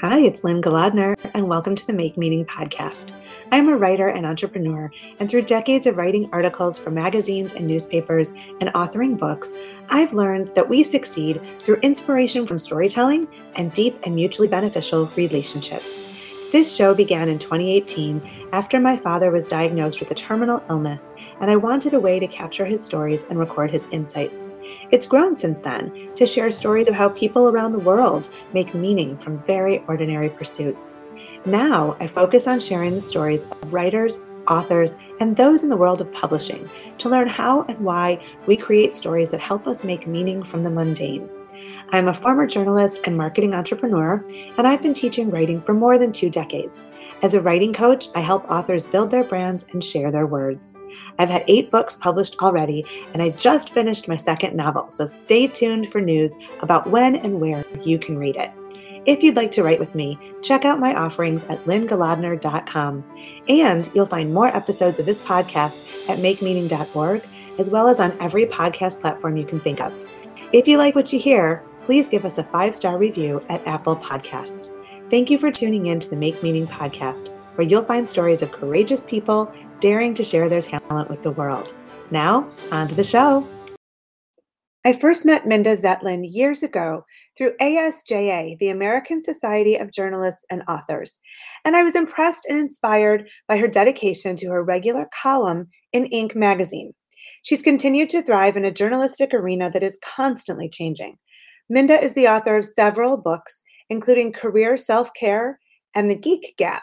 Hi, it's Lynne Golodner, and welcome to the Make Meaning podcast. I'm a writer and entrepreneur, and through decades of writing articles for magazines and newspapers and authoring books, I've learned that we succeed through inspiration from storytelling and deep and mutually beneficial relationships. This show began in 2018 after my father was diagnosed with a terminal illness, and I wanted a way to capture his stories and record his insights. It's grown since then to share stories of how people around the world make meaning from very ordinary pursuits. Now I focus on sharing the stories of writers, authors, and those in the world of publishing to learn how and why we create stories that help us make meaning from the mundane. I'm a former journalist and marketing entrepreneur, and I've been teaching writing for more than two decades. As a writing coach, I help authors build their brands and share their words. I've had eight books published already, and I just finished my second novel, so stay tuned for news about when and where you can read it. If you'd like to write with me, check out my offerings at lynnegolodner.com. And you'll find more episodes of this podcast at makemeaning.org, as well as on every podcast platform you can think of. If you like what you hear, please give us a five star review at Apple Podcasts. Thank you for tuning in to the Make Meaning podcast, where you'll find stories of courageous people daring to share their talent with the world. Now, on to the show. I first met Minda Zetlin years ago through ASJA, the American Society of Journalists and Authors, and I was impressed and inspired by her dedication to her regular column in Inc. magazine. She's continued to thrive in a journalistic arena that is constantly changing. Minda is the author of several books, including Career Self Care and The Geek Gap,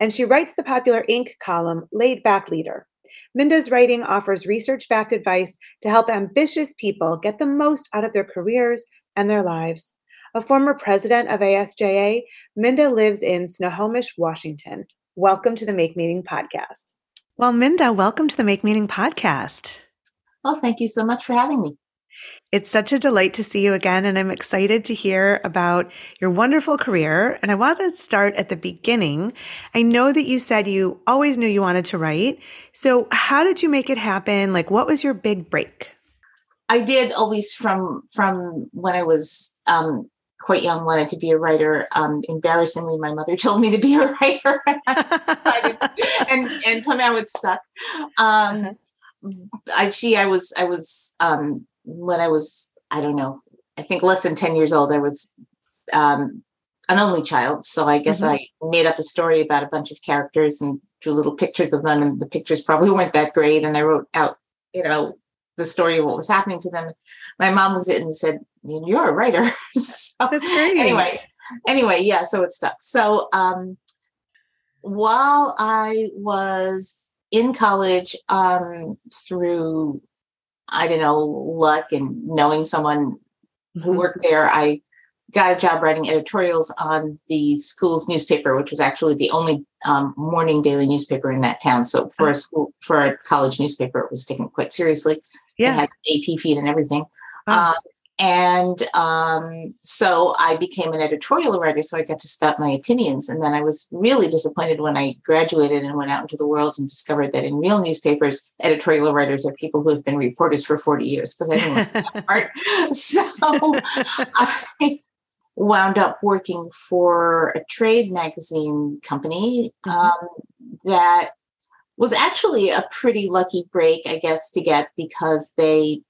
and she writes the popular Inc. column Laid Back Leader. Minda's writing offers research backed advice to help ambitious people get the most out of their careers and their lives. A former president of ASJA, Minda lives in Snohomish, Washington. Welcome to the Make Meaning podcast. Well, Minda, welcome to the Make Meaning podcast. Well, thank you so much for having me. It's such a delight to see you again, and I'm excited to hear about your wonderful career. And I want to start at the beginning. I know that you said you always knew you wanted to write. So, how did you make it happen? Like, what was your big break? I did always from from when I was um, quite young wanted to be a writer. Um, embarrassingly, my mother told me to be a writer, and and told me I was stuck. Um, uh-huh. I she I was I was um, when I was, I don't know, I think less than 10 years old, I was um, an only child. So I guess mm-hmm. I made up a story about a bunch of characters and drew little pictures of them. And the pictures probably weren't that great. And I wrote out, you know, the story of what was happening to them. My mom looked at it and said, You're a writer. so, That's great. Anyway, anyway, yeah, so it stuck. So um, while I was in college um, through I don't know, luck and knowing someone who mm-hmm. worked there, I got a job writing editorials on the school's newspaper, which was actually the only um, morning daily newspaper in that town. So for a school, for a college newspaper, it was taken quite seriously. Yeah, it had AP feed and everything. Um, and um, so I became an editorial writer, so I got to spout my opinions. And then I was really disappointed when I graduated and went out into the world and discovered that in real newspapers, editorial writers are people who have been reporters for 40 years because I didn't want that part. So I wound up working for a trade magazine company mm-hmm. um, that was actually a pretty lucky break, I guess, to get because they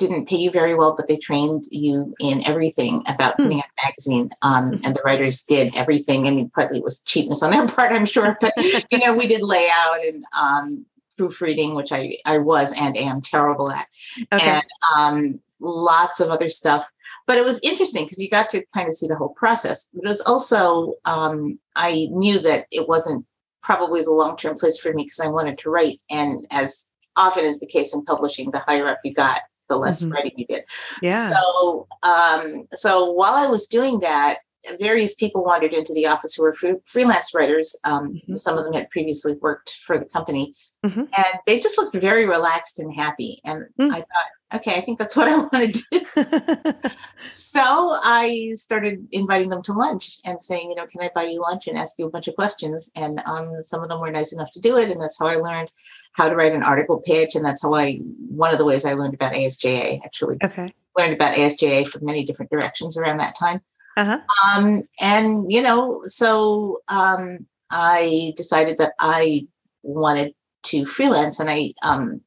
didn't pay you very well, but they trained you in everything about hmm. putting out a magazine. Um, hmm. and the writers did everything. I mean, partly it was cheapness on their part, I'm sure, but you know, we did layout and um, proofreading, which I I was and am terrible at, okay. and um, lots of other stuff. But it was interesting because you got to kind of see the whole process. But it was also um, I knew that it wasn't probably the long term place for me because I wanted to write, and as often is the case in publishing, the higher up you got, the less mm-hmm. writing you did. Yeah. So, um, so while I was doing that, various people wandered into the office who were freelance writers. Um, mm-hmm. Some of them had previously worked for the company, mm-hmm. and they just looked very relaxed and happy. And mm. I thought, okay, I think that's what I want to do. so I started inviting them to lunch and saying, you know, can I buy you lunch and ask you a bunch of questions? And um, some of them were nice enough to do it. And that's how I learned how to write an article pitch. And that's how I, one of the ways I learned about ASJA actually. Okay. Learned about ASJA from many different directions around that time. Uh-huh. Um, and you know, so um, I decided that I wanted to freelance, and I um,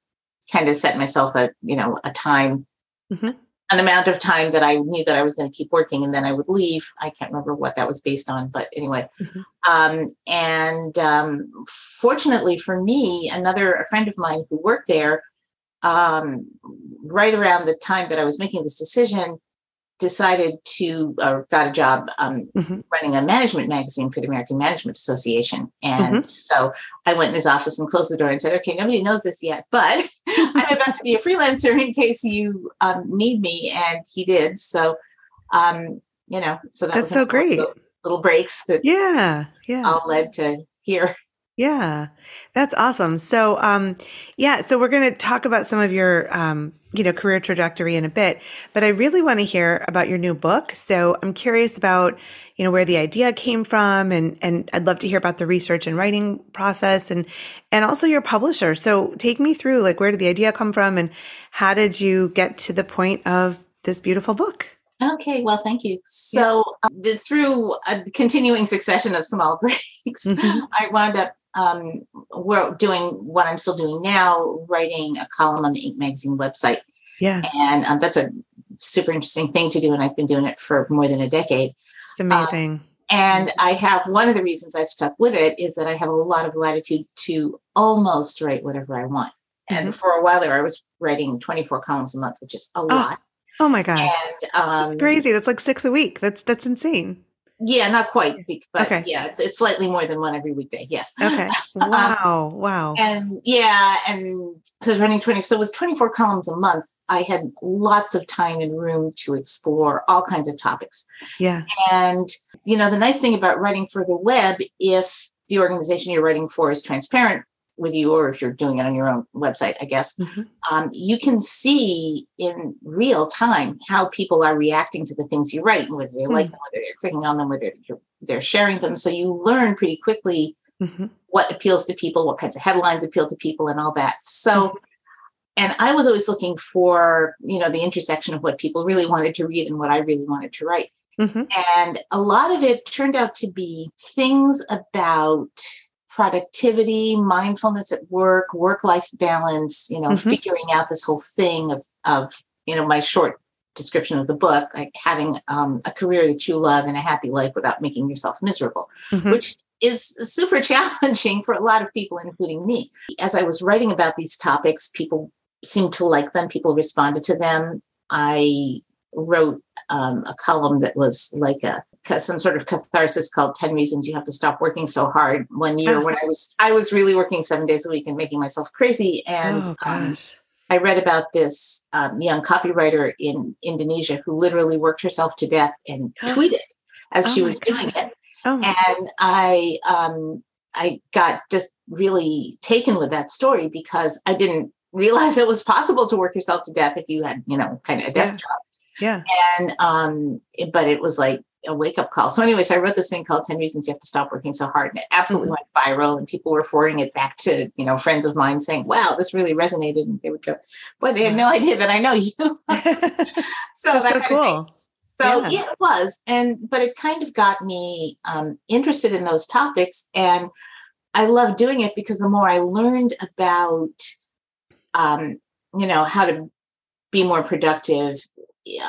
kind of set myself a you know a time, Mhm. an amount of time that I knew that I was going to keep working, and then I would leave. I can't remember what that was based on, but anyway. Mhm. Um, and um, fortunately for me, another a friend of mine who worked there, um, right around the time that I was making this decision, decided to or got a job um, Mhm. running a management magazine for the American Management Association. And so I went in his office and closed the door and said, okay, nobody knows this yet, but I'm about to be a freelancer in case you um, need me. And he did. So, um, you know, so that That's was so great. Little breaks that Yeah. Yeah. all led to here. Yeah, that's awesome. So, um, yeah, so we're going to talk about some of your, um, you know, career trajectory in a bit, but I really want to hear about your new book. So I'm curious about, you know, where the idea came from, and and I'd love to hear about the research and writing process, and and also your publisher. So take me through, like, where did the idea come from, and how did you get to the point of this beautiful book? Okay, well, thank you. So, uh, the, through a continuing succession of small breaks, Mhm. I wound up um, we're doing what I'm still doing now, writing a column on the Inc. magazine website, Yeah, and um, that's a super interesting thing to do. And I've been doing it for more than a decade. it's amazing. And I have one of the reasons I've stuck with it is that I have a lot of latitude to almost write whatever I want. And for a while there, I was writing 24 columns a month, which is a lot. oh my god, And um, that's crazy. That's like six a week. That's that's insane. Yeah, not quite, but Okay. yeah, it's it's slightly more than one every weekday. Yes. Okay. Um, wow. Wow. And yeah, and so running 20. So with 24 columns a month, I had lots of time and room to explore all kinds of topics. Yeah. And, you know, the nice thing about writing for the web, if the organization you're writing for is transparent with you, or if you're doing it on your own website, I guess, Mhm. um, you can see in real time how people are reacting to the things you write and whether they like them, whether they're clicking on them, whether they're sharing them. So you learn pretty quickly Mhm. what appeals to people, what kinds of headlines appeal to people, and all that. So, and I was always looking for, you know, the intersection of what people really wanted to read and what I really wanted to write. Mhm. And a lot of it turned out to be things about productivity, mindfulness at work, work life balance, you know, Mhm. figuring out this whole thing of, of, you know, my short description of the book, like having um, a career that you love and a happy life without making yourself miserable Mhm. which is super challenging for a lot of people, including me. As I was writing about these topics, people seemed to like them, people responded to them. I wrote um, a column that was like a some sort of catharsis called 10 reasons you have to stop working so hard one year Ah. when i was i was really working seven days a week and making myself crazy and oh um. I read about this um, young copywriter in Indonesia who literally worked herself to death and tweeted as Oh she my was doing it. Oh. And I um, I got just really taken with that story because I didn't realize it was possible to work yourself to death if you had, you know, kind of a desk job. Yeah. And um, but it was like a wake up call. So, anyways, I wrote this thing called 10 Reasons You Have to Stop Working So Hard. And it absolutely went viral. And people were forwarding it back to, you know, friends of mine saying, wow, this really resonated. And they would go, boy, they had no idea that I know you. so That's that so kind of cool. thing. So Yeah. yeah. it was. And but it kind of got me um, interested in those topics. And I love doing it because the more I learned about um, you know, how to be more productive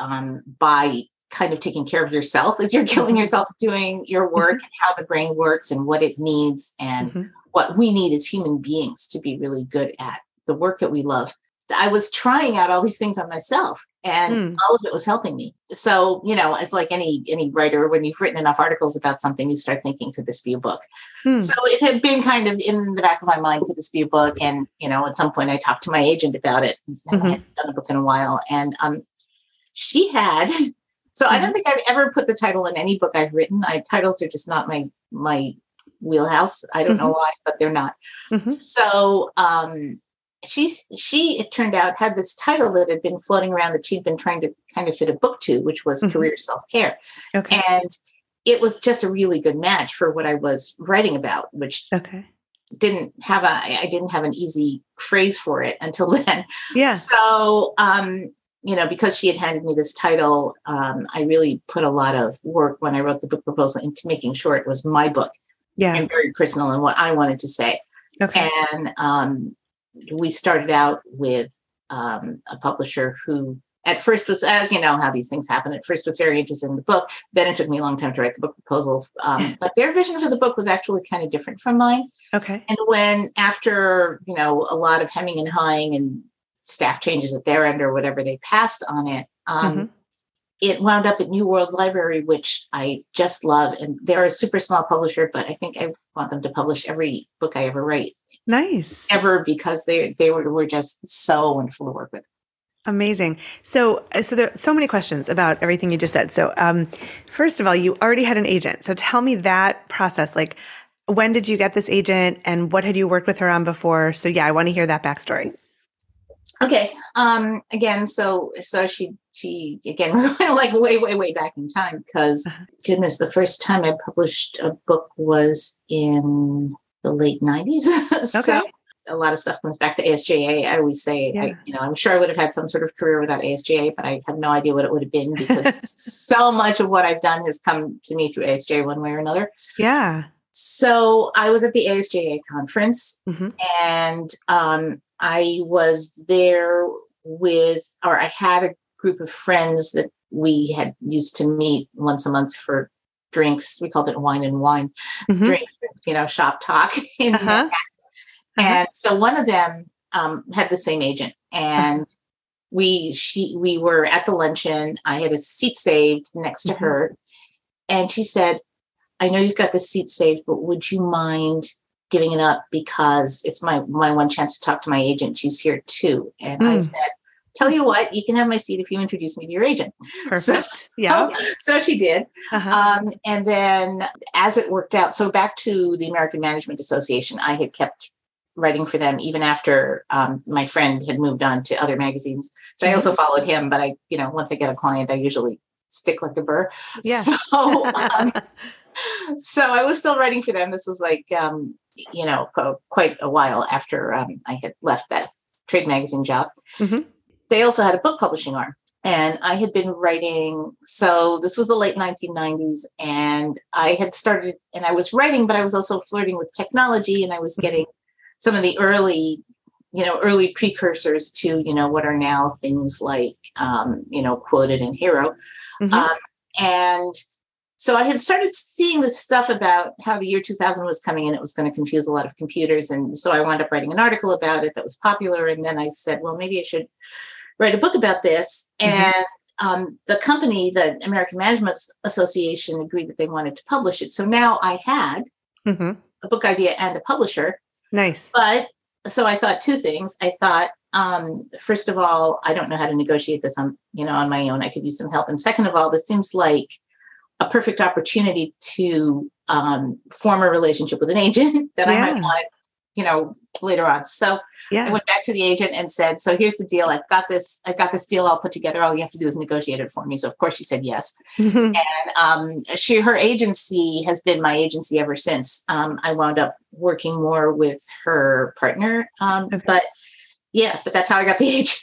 um, by kind of taking care of yourself as you're killing yourself doing your work and how the brain works and what it needs and Mhm. what we need as human beings to be really good at the work that we love. I was trying out all these things on myself and Hmm. all of it was helping me. So, you know, it's like any any writer when you've written enough articles about something you start thinking could this be a book? Hmm. So it had been kind of in the back of my mind could this be a book and, you know, at some point I talked to my agent about it. and I hadn't done a book in a while and um she had so I don't think I've ever put the title in any book I've written. I titles are just not my my wheelhouse. I don't know why, but they're not. Mhm. So um she she it turned out had this title that had been floating around that she'd been trying to kind of fit a book to, which was Mhm. career self-care. Okay. And it was just a really good match for what I was writing about, which Okay. didn't have a I didn't have an easy phrase for it until then. Yeah. So um you know, because she had handed me this title, um, I really put a lot of work when I wrote the book proposal into making sure it was my book Yeah. and very personal and what I wanted to say. Okay. And um, we started out with um, a publisher who, at first, was as you know how these things happen. At first, was very interested in the book. Then it took me a long time to write the book proposal. Um, but their vision for the book was actually kind of different from mine. Okay. And when, after you know, a lot of hemming and hawing and staff changes at their end or whatever, they passed on it. Um, Mhm. It wound up at New World Library, which I just love. And they're a super small publisher, but I think I want them to publish every book I ever write Nice. ever because they they were, were just so wonderful to work with. Amazing. So, uh, so there are so many questions about everything you just said. So, um, first of all, you already had an agent. So, tell me that process. Like, when did you get this agent, and what had you worked with her on before? So, yeah, I want to hear that backstory. Okay. Um again, so so she she again we're going like way, way, way back in time because Uh-huh. goodness, the first time I published a book was in the late 90s. so Okay. a lot of stuff comes back to ASJA. I always say, Yeah. I, you know, I'm sure I would have had some sort of career without ASJA, but I have no idea what it would have been because so much of what I've done has come to me through ASJA one way or another. Yeah. So I was at the ASJA conference hmm and um, I was there with, or I had a group of friends that we had used to meet once a month for drinks. We called it wine and wine hmm drinks, you know, shop talk. in Uh-huh. Uh-huh. And so one of them um, had the same agent, and we she we were at the luncheon. I had a seat saved next to Mhm. her, and she said, "I know you've got the seat saved, but would you mind?" Giving it up because it's my my one chance to talk to my agent she's here too and i Mm. said tell you what you can have my seat if you introduce me to your agent Perfect. yeah. so she did Uh-huh. um, and then as it worked out, so back to the American Management Association, I had kept writing for them even after um, my friend had moved on to other magazines. So I also followed him, but I, you know, once I get a client, I usually stick like a burr. Yeah. So, um, so I was still writing for them. This was like, um, you know, qu- quite a while after um, I had left that trade magazine job. Mhm. They also had a book publishing arm and I had been writing. So this was the late 1990s, and I had started, and I was writing, but I was also flirting with technology, and I was getting some of the early, you know, early precursors to, you know, what are now things like, um, you know, quoted in HARO, Mhm. um, and so I had started seeing this stuff about how the year 2000 was coming and it was going to confuse a lot of computers. And so I wound up writing an article about it that was popular. And then I said, well, maybe I should write a book about this. Mhm. And um, the company, the American Management Association, agreed that they wanted to publish it. So now I had Mhm. a book idea and a publisher. Nice. But so I thought two things. I thought, um, first of all, I don't know how to negotiate this on, you know, on my own. I could use some help. And second of all, this seems like a perfect opportunity to um, form a relationship with an agent that I might want, you know, later on. So I went back to the agent and said, "So here's the deal. I've got this. I've got this deal all put together. All you have to do is negotiate it for me." So of course she said yes. And um, she, her agency has been my agency ever since. Um, I wound up working more with her partner, um, Okay. but yeah, but that's how I got the agent.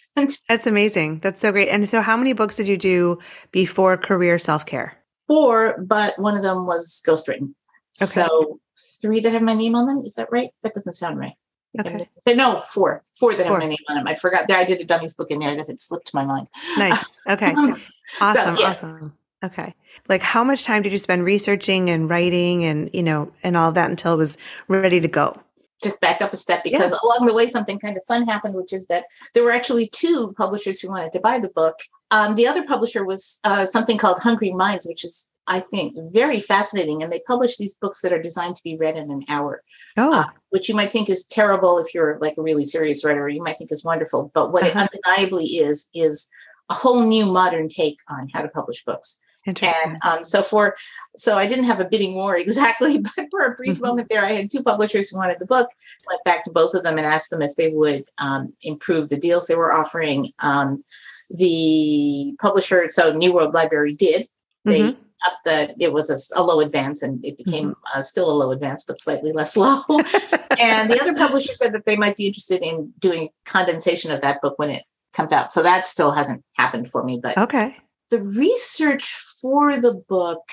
That's amazing. That's so great. And so, how many books did you do before career self care? Four, but one of them was ghostwritten. Okay. So three that have my name on them. Is that right? That doesn't sound right. Okay. say- no, four. Four that Four. have my name on them. I forgot. There, I did a dummies book in there that had slipped my mind. Nice. Okay. So, Awesome. yeah. Awesome. Okay. Like, how much time did you spend researching and writing and, you know, and all that until it was ready to go? just back up a step because along the way something kind of fun happened which is that there were actually two publishers who wanted to buy the book um, the other publisher was uh, something called hungry minds which is i think very fascinating and they publish these books that are designed to be read in an hour Oh, uh, which you might think is terrible if you're like a really serious writer or you might think is wonderful but what Uh-huh. it undeniably is is a whole new modern take on how to publish books interesting. and um, so for so I didn't have a bidding war exactly, but for a brief Mhm. moment there, I had two publishers who wanted the book. Went back to both of them and asked them if they would um, improve the deals they were offering. Um, the publisher, so New World Library, did. They Mhm. upped the. It was a low advance, and it became uh, still a low advance, but slightly less low. and the other publisher said that they might be interested in doing condensation of that book when it comes out. So that still hasn't happened for me. But okay, the research for the book,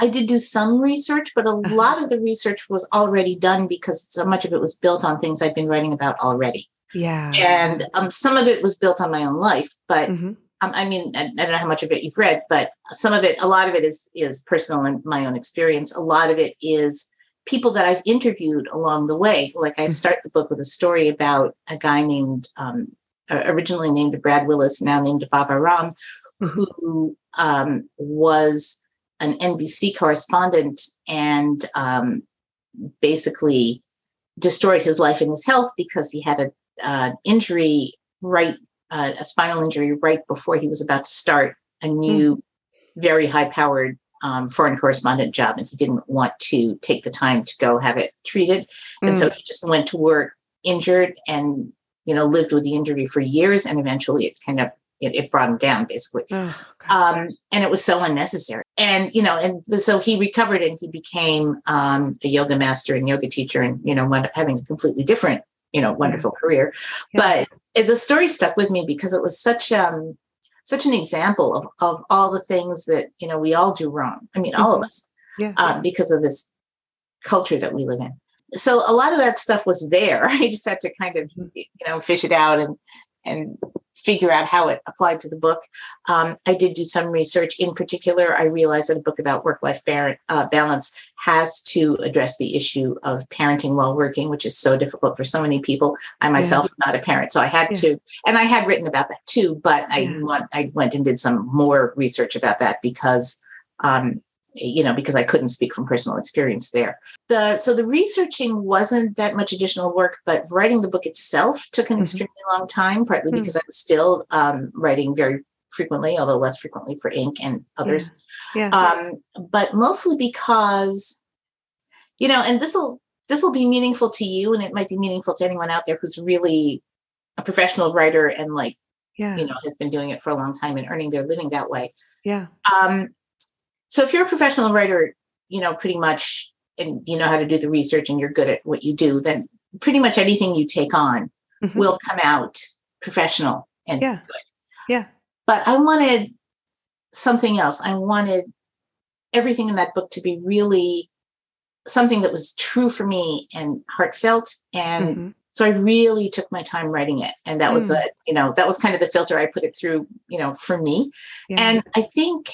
I did do some research, but a uh-huh. lot of the research was already done because so much of it was built on things I'd been writing about already. Yeah. And um, some of it was built on my own life, but mm-hmm. um, I mean, I, I, don't know how much of it you've read, but some of it, a lot of it is is personal and my own experience. A lot of it is people that I've interviewed along the way. Like I mm-hmm. start the book with a story about a guy named, um, originally named Brad Willis, now named Bhava Ram, mm-hmm. who um, was an NBC correspondent and um, basically destroyed his life and his health because he had a uh, injury right, uh, a spinal injury right before he was about to start a new, mm. very high powered um, foreign correspondent job. And he didn't want to take the time to go have it treated. And mm. so he just went to work injured and, you know, lived with the injury for years. And eventually it kind of it, it, brought him down basically. Oh, um, and it was so unnecessary. And, you know, and so he recovered and he became um, a yoga master and yoga teacher and, you know, wound up having a completely different you know wonderful career yeah. but the story stuck with me because it was such um such an example of of all the things that you know we all do wrong i mean all of mm-hmm. us yeah. Um, because of this culture that we live in so a lot of that stuff was there i just had to kind of mm-hmm. you know fish it out and and figure out how it applied to the book. Um, I did do some research. In particular, I realized that a book about work life bar- uh, balance has to address the issue of parenting while working, which is so difficult for so many people. I myself yeah. am not a parent, so I had yeah. to, and I had written about that too, but I, yeah. want, I went and did some more research about that because um, you know because i couldn't speak from personal experience there the so the researching wasn't that much additional work but writing the book itself took an mm-hmm. extremely long time partly mm-hmm. because i was still um, writing very frequently although less frequently for Inc and others yeah, yeah. Um, but mostly because you know and this will this will be meaningful to you and it might be meaningful to anyone out there who's really a professional writer and like yeah. you know has been doing it for a long time and earning their living that way yeah um so if you're a professional writer, you know, pretty much, and you know how to do the research and you're good at what you do, then pretty much anything you take on mm-hmm. will come out professional and yeah. good. Yeah. But I wanted something else. I wanted everything in that book to be really something that was true for me and heartfelt and mm-hmm. so i really took my time writing it and that was mm. a you know that was kind of the filter i put it through you know for me yeah. and i think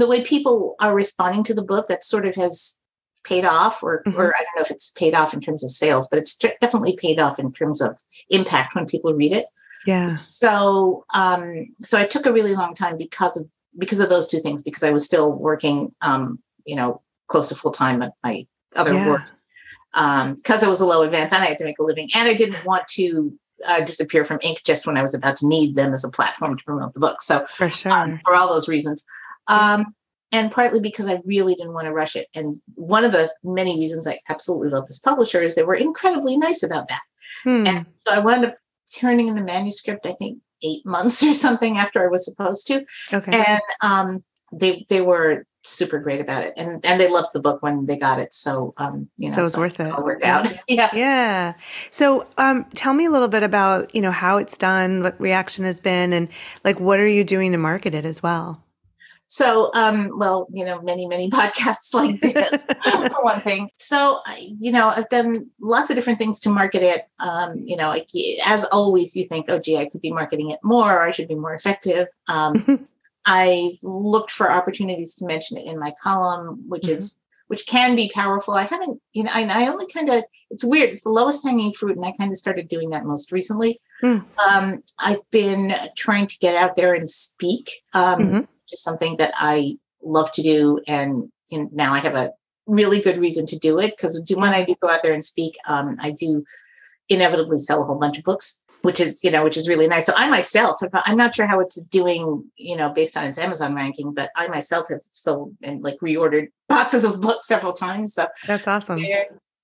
the way people are responding to the book that sort of has paid off or mm-hmm. or I don't know if it's paid off in terms of sales, but it's definitely paid off in terms of impact when people read it. Yeah. So um so I took a really long time because of because of those two things because I was still working um you know close to full time at my other yeah. work um because I was a low advance and I had to make a living and I didn't want to uh, disappear from Inc just when I was about to need them as a platform to promote the book. So for sure, um, for all those reasons, um, and partly because I really didn't want to rush it. And one of the many reasons I absolutely love this publisher is they were incredibly nice about that. Hmm. And so I wound up turning in the manuscript, I think eight months or something after I was supposed to. Okay. And um, they they were super great about it, and and they loved the book when they got it. So um, you know, so it was so worth it. All worked out. yeah. Yeah. So um, tell me a little bit about you know how it's done, what reaction has been, and like what are you doing to market it as well? So, um, well, you know, many, many podcasts like this, for one thing. So, you know, I've done lots of different things to market it. Um, you know, like, as always, you think, oh, gee, I could be marketing it more, or I should be more effective. Um, I've looked for opportunities to mention it in my column, which mm-hmm. is which can be powerful. I haven't, you know, I, I only kind of, it's weird. It's the lowest hanging fruit. And I kind of started doing that most recently. Mm. Um, I've been trying to get out there and speak. Um, mm-hmm just something that I love to do. And you know, now I have a really good reason to do it because when I do go out there and speak, um, I do inevitably sell a whole bunch of books which is you know which is really nice. So i myself i'm not sure how it's doing you know based on its amazon ranking but i myself have sold and like reordered boxes of books several times so that's awesome.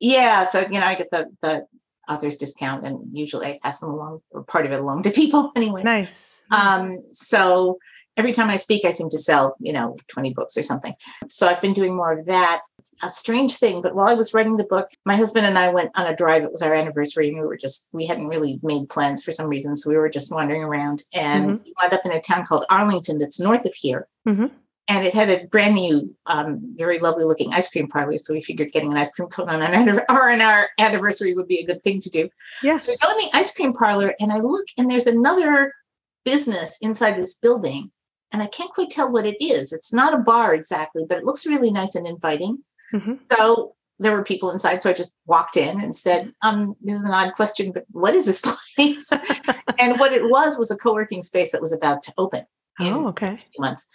yeah so you know i get the the author's discount and usually i pass them along or part of it along to people anyway. Nice. Um so every time I speak, I seem to sell, you know, 20 books or something. So I've been doing more of that. A strange thing, but while I was writing the book, my husband and I went on a drive. It was our anniversary, and we were just, we hadn't really made plans for some reason. So we were just wandering around and mm-hmm. we wound up in a town called Arlington that's north of here. Mm-hmm. And it had a brand new, um, very lovely looking ice cream parlor. So we figured getting an ice cream cone on, an, on our anniversary would be a good thing to do. Yeah. So we go in the ice cream parlor and I look, and there's another business inside this building and I can't quite tell what it is. It's not a bar exactly, but it looks really nice and inviting. Mm-hmm. So there were people inside, so I just walked in and said, um, "This is an odd question, but what is this place?" and what it was was a co-working space that was about to open. Oh, okay. months.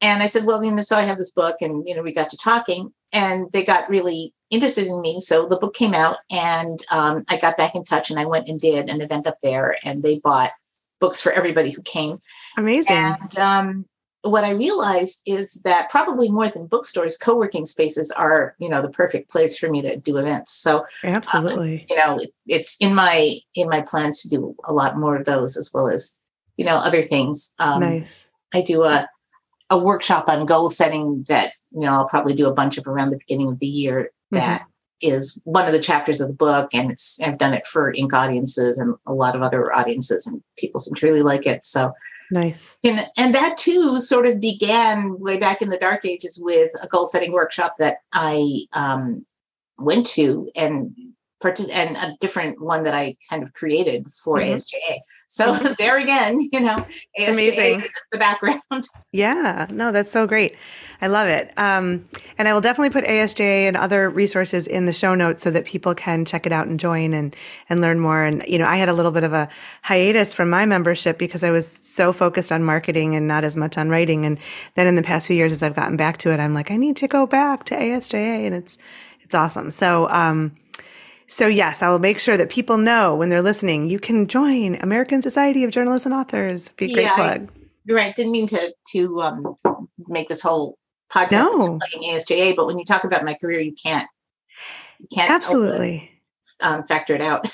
And I said, "Well, you know, so I have this book," and you know, we got to talking, and they got really interested in me. So the book came out, and um, I got back in touch, and I went and did an event up there, and they bought books for everybody who came. Amazing. And um, what I realized is that probably more than bookstores, co-working spaces are, you know, the perfect place for me to do events. So absolutely, um, you know, it, it's in my in my plans to do a lot more of those as well as, you know, other things. Um, nice. I do a a workshop on goal setting that you know I'll probably do a bunch of around the beginning of the year. That mm-hmm is one of the chapters of the book and it's i've done it for Inc audiences and a lot of other audiences and people seem to really like it. So nice. and and that too sort of began way back in the dark ages with a goal setting workshop that i um, went to and and a different one that I kind of created for mm-hmm. ASJA. So mm-hmm. there again, you know, ASJA amazing. the background. Yeah, no, that's so great. I love it. Um, and I will definitely put ASJA and other resources in the show notes so that people can check it out and join and and learn more. And you know, I had a little bit of a hiatus from my membership because I was so focused on marketing and not as much on writing. And then in the past few years, as I've gotten back to it, I'm like, I need to go back to ASJA, and it's it's awesome. So. Um, so yes, I will make sure that people know when they're listening, you can join American Society of Journalists and Authors. Be a great yeah, plug. I, right. Didn't mean to to um, make this whole podcast no. ASJA, but when you talk about my career, you can't you can't absolutely um, factor it out.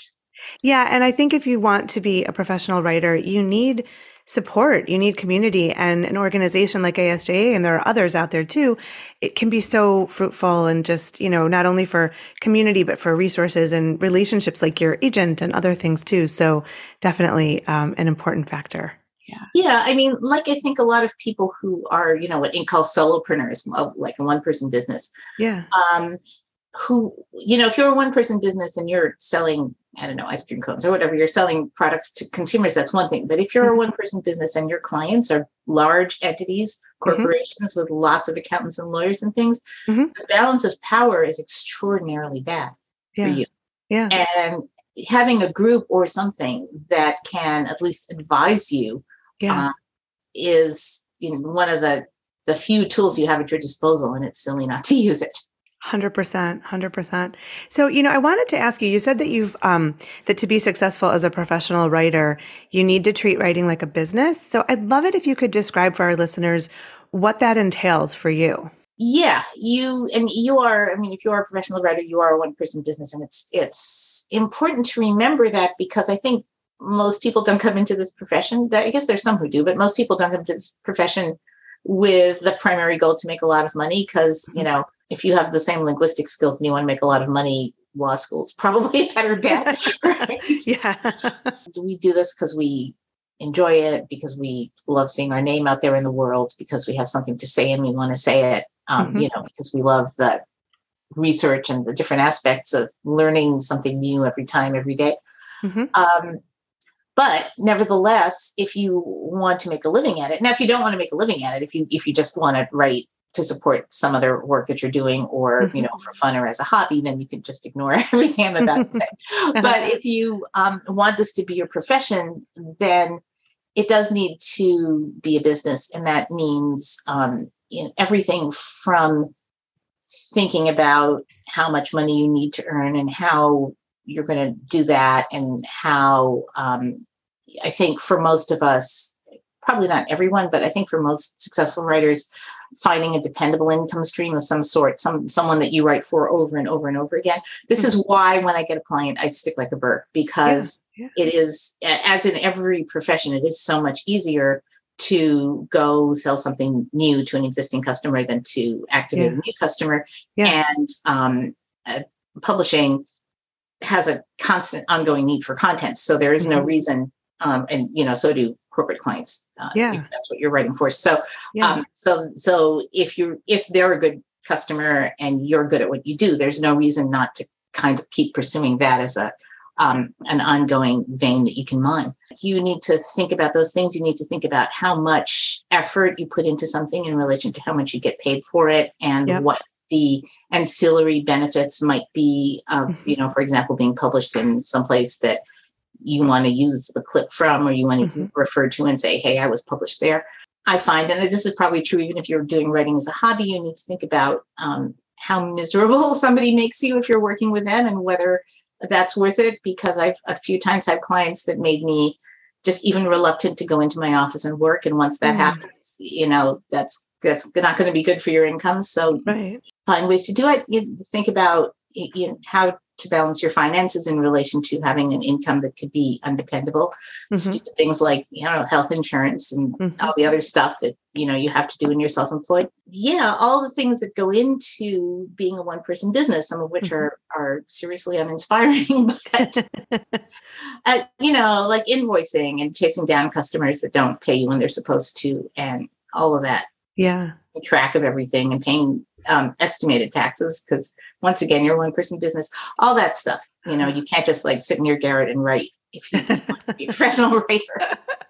Yeah, and I think if you want to be a professional writer, you need support. You need community and an organization like ASJA, and there are others out there too. It can be so fruitful and just, you know, not only for community, but for resources and relationships like your agent and other things too. So definitely um, an important factor. Yeah. Yeah. I mean, like I think a lot of people who are, you know, what Inc calls solopreneurs, like a one person business. Yeah. Um, who, you know, if you're a one person business and you're selling, I don't know, ice cream cones or whatever, you're selling products to consumers, that's one thing. But if you're mm-hmm. a one person business and your clients are large entities, mm-hmm. corporations mm-hmm. with lots of accountants and lawyers and things, mm-hmm. the balance of power is extraordinarily bad yeah. for you. Yeah. And having a group or something that can at least advise you yeah. Uh, is you know, one of the the few tools you have at your disposal, and it's silly not to use it. Hundred percent, hundred percent. So, you know, I wanted to ask you. You said that you've um, that to be successful as a professional writer, you need to treat writing like a business. So, I'd love it if you could describe for our listeners what that entails for you. Yeah, you and you are. I mean, if you are a professional writer, you are a one-person business, and it's it's important to remember that because I think most people don't come into this profession. I guess there's some who do, but most people don't come to this profession with the primary goal to make a lot of money because you know if you have the same linguistic skills and you want to make a lot of money law school's probably a better bet right yeah do we do this because we enjoy it because we love seeing our name out there in the world because we have something to say and we want to say it um, mm-hmm. you know because we love the research and the different aspects of learning something new every time every day. Mm-hmm. Um, but nevertheless if you want to make a living at it now if you don't want to make a living at it if you if you just want to write to support some other work that you're doing or mm-hmm. you know for fun or as a hobby then you can just ignore everything i'm about to say but if you um, want this to be your profession then it does need to be a business and that means um, in everything from thinking about how much money you need to earn and how you're going to do that and how um, I think for most of us, probably not everyone, but I think for most successful writers, finding a dependable income stream of some sort, some someone that you write for over and over and over again. This mm-hmm. is why when I get a client, I stick like a burr because yeah, yeah. it is, as in every profession, it is so much easier to go sell something new to an existing customer than to activate Yeah. a new customer. And um, uh, publishing has a constant ongoing need for content. So there is no Mhm. reason, um, and you know, so do corporate clients. Uh, Yeah. that's what you're writing for. So, Yeah. um, so, so if you're if they're a good customer and you're good at what you do, there's no reason not to kind of keep pursuing that as a um, an ongoing vein that you can mine. You need to think about those things. You need to think about how much effort you put into something in relation to how much you get paid for it, and Yep. what the ancillary benefits might be of, Mhm. you know, for example, being published in some place that you want to use the clip from or you want to Mhm. refer to and say, hey, I was published there. I find, and this is probably true even if you're doing writing as a hobby, you need to think about um, how miserable somebody makes you if you're working with them and whether that's worth it. Because I've a few times had clients that made me just even reluctant to go into my office and work. And once that Mm. happens, you know, that's that's not going to be good for your income. So right. find ways to do it. You think about you know, how to balance your finances in relation to having an income that could be undependable. Mhm. Stupid things like you know health insurance and Mhm. all the other stuff that you know you have to do when you're self-employed. Yeah, all the things that go into being a one-person business, some of which Mhm. are are seriously uninspiring, but uh, you know, like invoicing and chasing down customers that don't pay you when they're supposed to, and all of that yeah. track of everything and paying um, estimated taxes because once again you're one person business all that stuff you know you can't just like sit in your garret and write if you want to be a professional writer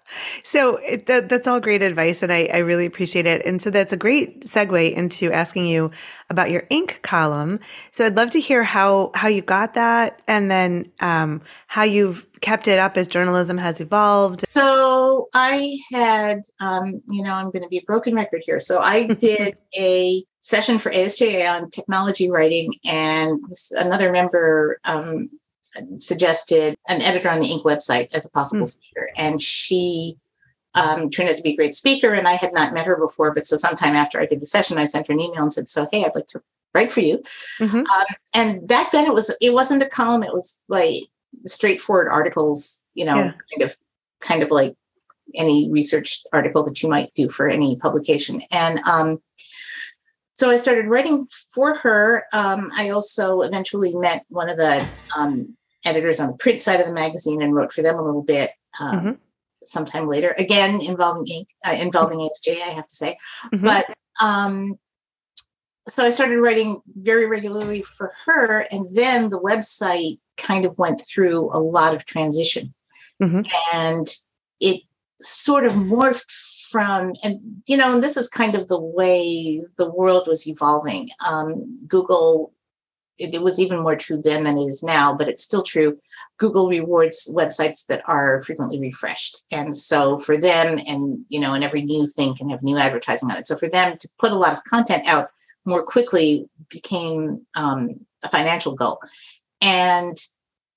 So it, that, that's all great advice, and I, I really appreciate it. And so that's a great segue into asking you about your Inc column. So I'd love to hear how how you got that, and then um, how you've kept it up as journalism has evolved. so i had um, you know i'm going to be a broken record here so i did a session for asja on technology writing and another member um, suggested an editor on the Inc website as a possible Mm. speaker and she um, turned out to be a great speaker and i had not met her before but so sometime after i did the session i sent her an email and said so hey i'd like to write for you Mhm. and back then it was it wasn't a column it was like straightforward articles you know Yeah. kind of kind of like any research article that you might do for any publication and um so i started writing for her um, i also eventually met one of the um, editors on the print side of the magazine and wrote for them a little bit um, Mhm. sometime later again involving Inc uh, involving asj i have to say Mhm. but um so i started writing very regularly for her and then the website kind of went through a lot of transition Mhm. and it sort of morphed from and you know and this is kind of the way the world was evolving. Um, google it, it was even more true then than it is now but it's still true. Google rewards websites that are frequently refreshed. And so for them and you know and every new thing can have new advertising on it. So for them to put a lot of content out more quickly became um, a financial goal. And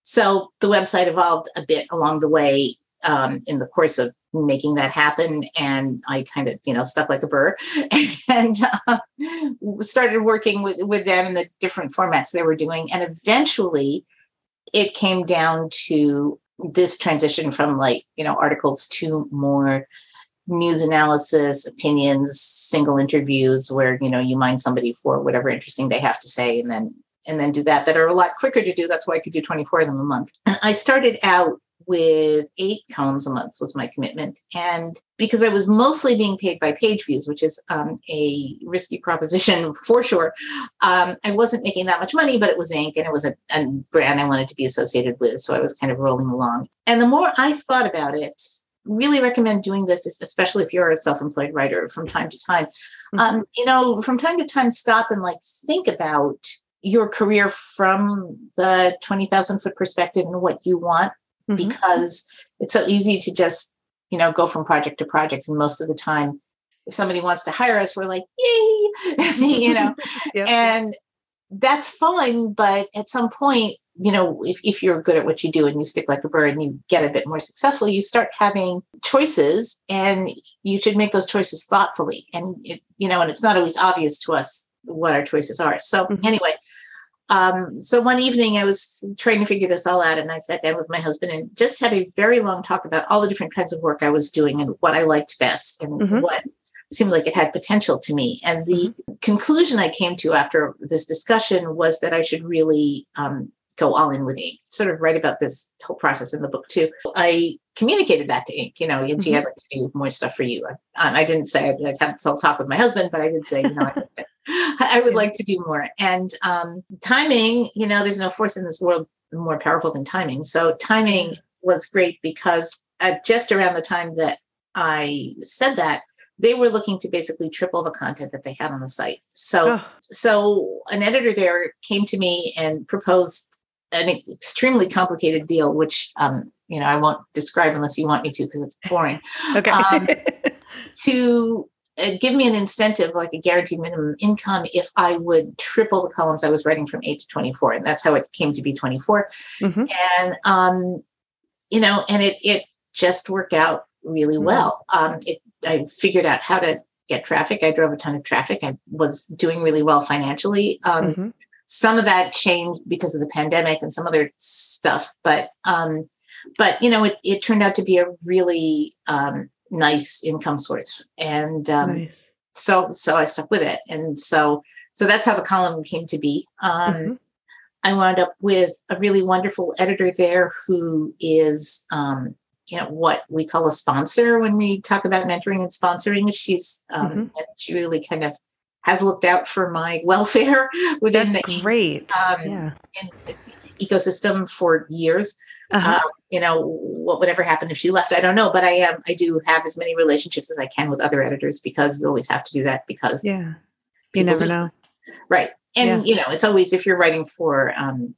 so the website evolved a bit along the way um, in the course of making that happen. And i kind of you know stuck like a burr and uh, started working with with them in the different formats they were doing. And eventually it came down to this transition from like you know articles to more news analysis opinions single interviews where you know you mind somebody for whatever interesting they have to say and then and then do that that are a lot quicker to do. That's why i could do 24 of them a month. I started out with eight columns a month was my commitment. And because i was mostly being paid by page views which is um, a risky proposition for sure um, i wasn't making that much money but it was Inc and it was a, a brand i wanted to be associated with so i was kind of rolling along. And the more i thought about it really recommend doing this if, especially if you're a self-employed writer from time to time. Mhm. um, you know from time to time stop and like think about your career from the 20000 foot perspective and what you want Mhm. because it's so easy to just you know go from project to project and most of the time if somebody wants to hire us we're like yay you know Yep. and that's fine but at some point you know if, if you're good at what you do and you stick like a bird and you get a bit more successful you start having choices and you should make those choices thoughtfully and it you know and it's not always obvious to us what our choices are so Mhm. anyway um, so one evening I was trying to figure this all out, and I sat down with my husband and just had a very long talk about all the different kinds of work I was doing and what I liked best and mm-hmm. what seemed like it had potential to me. And the mm-hmm. conclusion I came to after this discussion was that I should really um, go all in with Inc. Sort of write about this whole process in the book too. I communicated that to Inc. You know, mm-hmm. gee, I'd like to do more stuff for you. I, I didn't say I'd, I'd had some talk with my husband, but I did say, you know, I, would like to do more. And um, timing, you know, there's no force in this world more powerful than timing. So timing was great because at just around the time that I said that, they were looking to basically triple the content that they had on the site. So, oh. so an editor there came to me and proposed an extremely complicated deal, which um, you know I won't describe unless you want me to because it's boring. okay. um, to give me an incentive, like a guaranteed minimum income, if I would triple the columns I was writing from eight to twenty-four, and that's how it came to be twenty-four. Mm-hmm. And um, you know, and it it just worked out really mm-hmm. well. Um, it I figured out how to get traffic. I drove a ton of traffic. I was doing really well financially. Um, mm-hmm some of that changed because of the pandemic and some other stuff but um but you know it, it turned out to be a really um nice income source and um nice. so so i stuck with it and so so that's how the column came to be um mm-hmm. i wound up with a really wonderful editor there who is um you know what we call a sponsor when we talk about mentoring and sponsoring she's um mm-hmm. she really kind of has looked out for my welfare within That's the great. Um, yeah. ecosystem for years. Uh-huh. Um, you know, what would ever happen if she left? I don't know, but I am. I do have as many relationships as I can with other editors because you always have to do that because yeah, you never do. know, right? And yeah. you know, it's always if you're writing for um,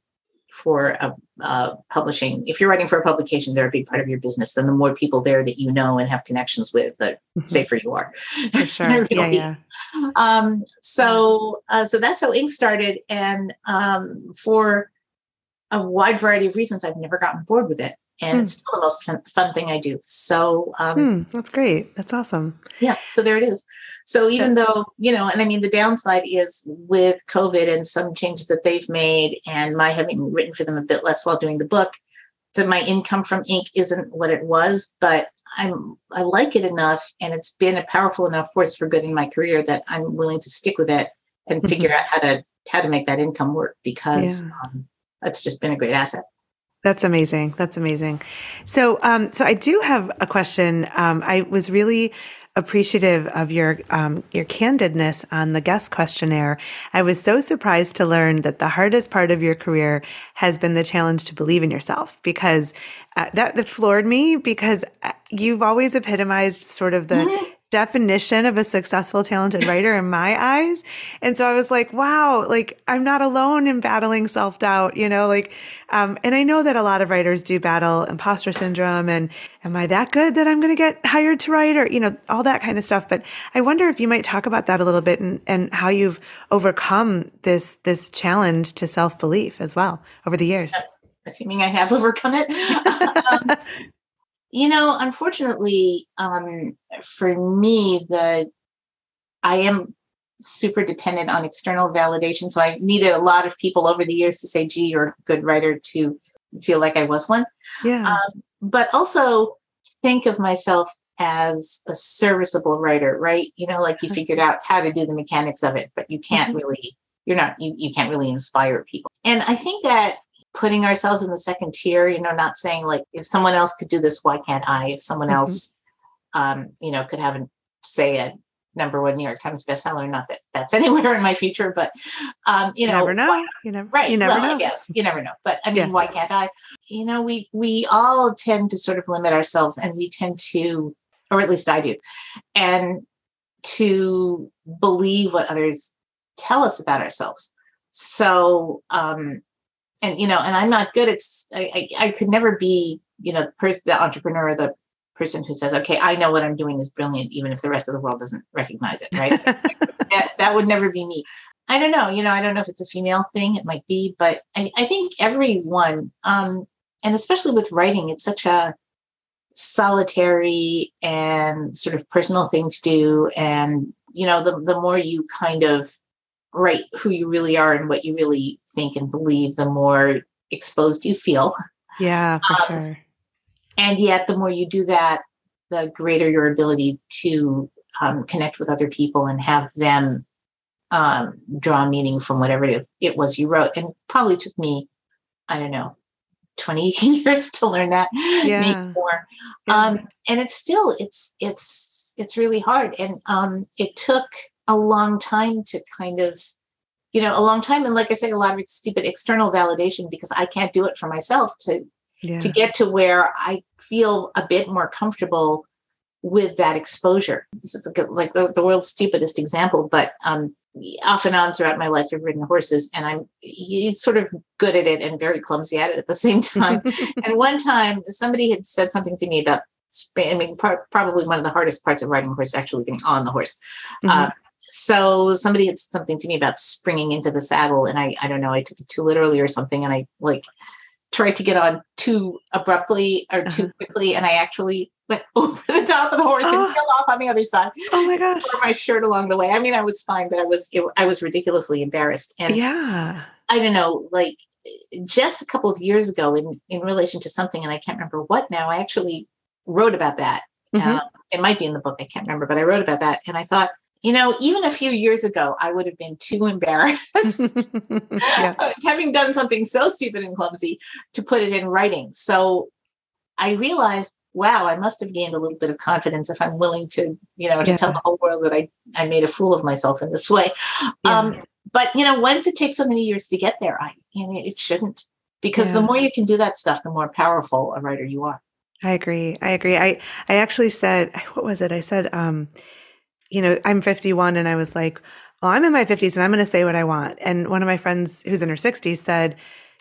for a, uh, publishing, if you're writing for a publication, they're a big part of your business. Then the more people there that you know and have connections with, the mm-hmm. safer you are. For sure. really. Yeah, yeah. Um, so, uh, so that's how Inc started, and um, for a wide variety of reasons, I've never gotten bored with it and hmm. it's still the most fun, fun, thing I do. So um, hmm, that's great. That's awesome. Yeah. So there it is. So even though you know, and I mean, the downside is with COVID and some changes that they've made, and my having written for them a bit less while doing the book, that my income from Inc isn't what it was. But I'm I like it enough, and it's been a powerful enough force for good in my career that I'm willing to stick with it and figure out how to how to make that income work because yeah. um, that's just been a great asset. That's amazing. That's amazing. So, um, so I do have a question. Um, I was really appreciative of your um, your candidness on the guest questionnaire. I was so surprised to learn that the hardest part of your career has been the challenge to believe in yourself because uh, that that floored me because uh, you've always epitomized sort of the mm-hmm definition of a successful talented writer in my eyes. And so i was like wow like i'm not alone in battling self-doubt you know like um, and i know that a lot of writers do battle imposter syndrome and am i that good that i'm going to get hired to write or you know all that kind of stuff. But i wonder if you might talk about that a little bit and, and how you've overcome this this challenge to self-belief as well over the years. Assuming i have overcome it. Um, you know, unfortunately, um, for me, the I am super dependent on external validation. So I needed a lot of people over the years to say, gee, you're a good writer to feel like I was one. Yeah. Um, but also think of myself as a serviceable writer, right? You know, like you figured out how to do the mechanics of it, but you can't mm-hmm. really, you're not, you, you can't really inspire people. And I think that putting ourselves in the second tier, you know, not saying like if someone else could do this, why can't I? If someone mm-hmm. else, um, you know, could have a, say a number one New York Times bestseller, not that that's anywhere in my future, but um, you, you know, never know. You never, right? You never well, know. I guess you never know. But I mean, yeah. why can't I? You know, we we all tend to sort of limit ourselves, and we tend to, or at least I do, and to believe what others tell us about ourselves. So um, and you know, and I'm not good at. I, I, I could never be, you know, the person, the entrepreneur, the person who says, "Okay, I know what I'm doing is brilliant," even if the rest of the world doesn't recognize it. Right? that, that, would never be me. I don't know. You know, I don't know if it's a female thing. It might be, but I, I think everyone, um, and especially with writing, it's such a solitary and sort of personal thing to do. And you know, the the more you kind of write who you really are and what you really think and believe, the more exposed you feel. Yeah, for um, sure. And yet, the more you do that, the greater your ability to um, connect with other people and have them um, draw meaning from whatever it, it was you wrote. And probably took me, I don't know, 20 years to learn that yeah. more yeah. um and it's still it's it's it's really hard and um it took a long time to kind of you know a long time and like i say a lot of stupid external validation because i can't do it for myself to yeah. to get to where i feel a bit more comfortable with that exposure. This is good, like the, the, world's stupidest example, but um, off and on throughout my life, I've ridden horses, and I'm sort of good at it and very clumsy at it at the same time. and one time, somebody had said something to me about. I mean, par- probably one of the hardest parts of riding a horse actually getting on the horse. Mm-hmm. Uh, so somebody had said something to me about springing into the saddle, and I I don't know, I took it too literally or something, and I like tried to get on too abruptly or too uh-huh. quickly, and I actually went over the top of the horse oh. and fell off on the other side. Oh my gosh! Wore my shirt along the way. I mean, I was fine, but I was it, I was ridiculously embarrassed. And yeah, I don't know, like just a couple of years ago, in in relation to something, and I can't remember what now. I actually wrote about that. Mm-hmm. Uh, it might be in the book. I can't remember, but I wrote about that, and I thought. You know, even a few years ago, I would have been too embarrassed, yeah. having done something so stupid and clumsy, to put it in writing. So I realized wow, I must have gained a little bit of confidence if I'm willing to, you know, to yeah. tell the whole world that I, I made a fool of myself in this way. Yeah. Um, but you know, why does it take so many years to get there? I, you know, it shouldn't because the more you can do that stuff, the more powerful a writer you are. I agree. I agree. I, I actually said, what was it? I said, um, you know, I'm 51 and I was like, well, I'm in my 50s and I'm going to say what I want. And one of my friends who's in her 60s said,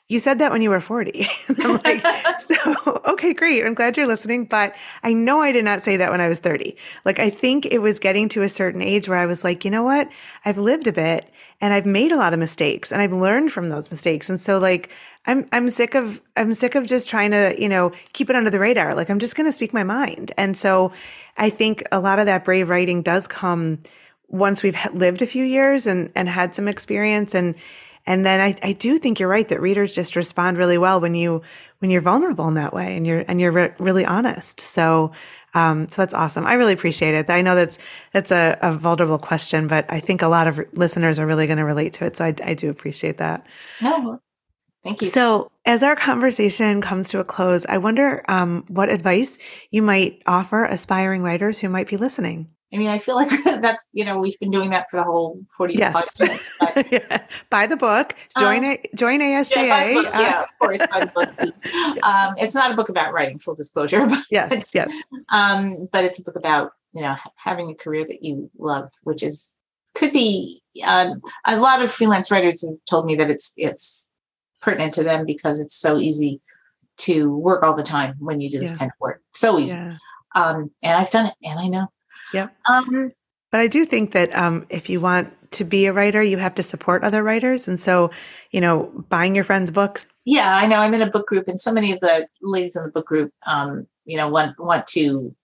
you said that when you were 40. I'm oh like, so, okay, great. I'm glad you're listening. But I know I did not say that when I was 30. Like, I think it was getting to a certain age where I was like, you know what? I've lived a bit and I've made a lot of mistakes and I've learned from those mistakes. And so, like, I'm, I'm sick of, I'm sick of just trying to, you know, keep it under the radar. Like, I'm just going to speak my mind. And so I think a lot of that brave writing does come once we've lived a few years and, and had some experience and, and then I, I do think you're right that readers just respond really well when you when you're vulnerable in that way and you're and you're re- really honest. So um, so that's awesome. I really appreciate it. I know that's that's a, a vulnerable question, but I think a lot of listeners are really going to relate to it. So I, I do appreciate that. No, thank you. So as our conversation comes to a close, I wonder um, what advice you might offer aspiring writers who might be listening. I mean, I feel like that's you know we've been doing that for the whole forty-five yes. minutes. But, yeah. Buy the book. Join um, a, join ASJA. Yeah, book, uh, yeah, of course. Buy the book. yes. um, it's not a book about writing. Full disclosure. But, yes. Yes. Um, but it's a book about you know having a career that you love, which is could be um, a lot of freelance writers have told me that it's it's pertinent to them because it's so easy to work all the time when you do this yeah. kind of work. So easy. Yeah. Um, and I've done it, and I know yeah. Um, but I do think that um, if you want to be a writer, you have to support other writers. And so, you know, buying your friends' books. Yeah, I know. I'm in a book group, and so many of the ladies in the book group, um, you know, want want to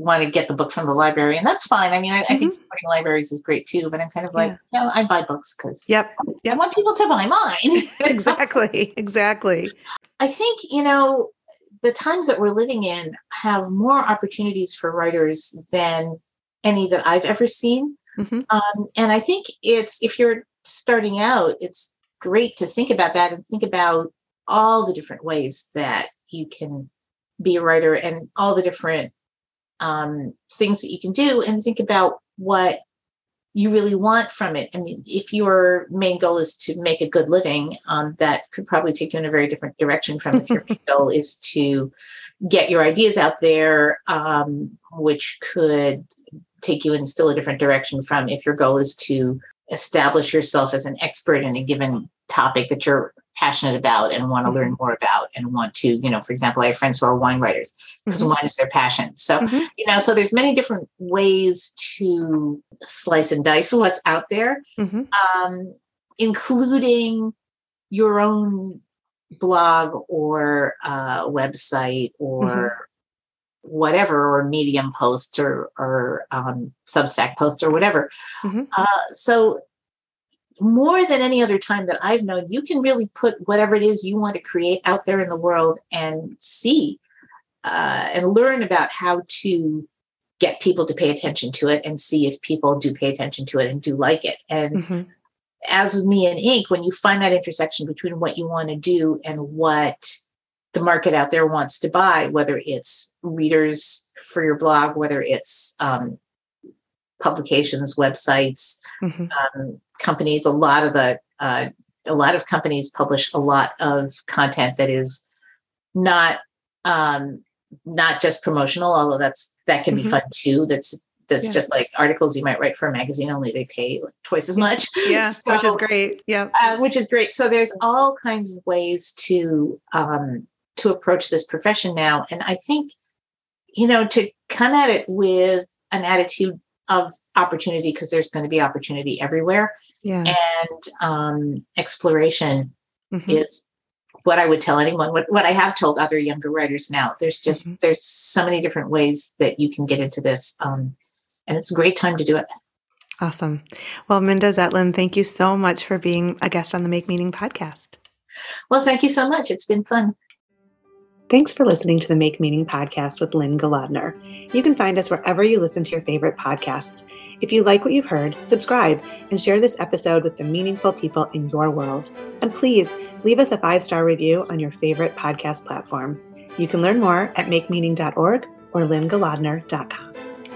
want to get the book from the library, and that's fine. I mean, I, mm-hmm. I think mm-hmm. supporting libraries is great too. But I'm kind of like, yeah. know, I buy books because yep. yep, I want people to buy mine. exactly, exactly. I think you know the times that we're living in have more opportunities for writers than any that I've ever seen. Mm-hmm. Um, and I think it's if you're starting out, it's great to think about that and think about all the different ways that you can be a writer and all the different um, things that you can do and think about what you really want from it. I mean, if your main goal is to make a good living, um, that could probably take you in a very different direction from if your main goal is to get your ideas out there, um, which could take you in still a different direction from if your goal is to establish yourself as an expert in a given topic that you're passionate about and want to learn mm-hmm. more about and want to you know for example i have friends who are wine writers because mm-hmm. wine is their passion so mm-hmm. you know so there's many different ways to slice and dice what's out there mm-hmm. um, including your own blog or uh, website or mm-hmm whatever or medium posts or or um, substack posts or whatever uh, so more than any other time that I've known, you can really put whatever it is you want to create out there in the world and see uh, and learn about how to get people to pay attention to it and see if people do pay attention to it and do like it. And mm-hmm. as with me and Inc, when you find that intersection between what you want to do and what the market out there wants to buy, whether it's readers for your blog, whether it's um, publications, websites, mm-hmm. um, companies. A lot of the uh, a lot of companies publish a lot of content that is not um, not just promotional, although that's that can mm-hmm. be fun too. That's that's yeah. just like articles you might write for a magazine, only they pay like twice as much. Yeah, so, which is great. Yeah, uh, which is great. So there's all kinds of ways to um, to approach this profession now, and I think you know to come at it with an attitude of opportunity because there's going to be opportunity everywhere. Yeah. And um, exploration mm-hmm. is what I would tell anyone, what, what I have told other younger writers now. There's just, mm-hmm. there's so many different ways that you can get into this. Um, and it's a great time to do it. Awesome. Well, Minda Zetlin, thank you so much for being a guest on the Make Meaning podcast. Well, thank you so much. It's been fun. Thanks for listening to the Make Meaning podcast with Lynne Golodner. You can find us wherever you listen to your favorite podcasts. If you like what you've heard, subscribe and share this episode with the meaningful people in your world. And please leave us a five star review on your favorite podcast platform. You can learn more at makemeaning.org or lynnegolodner.com.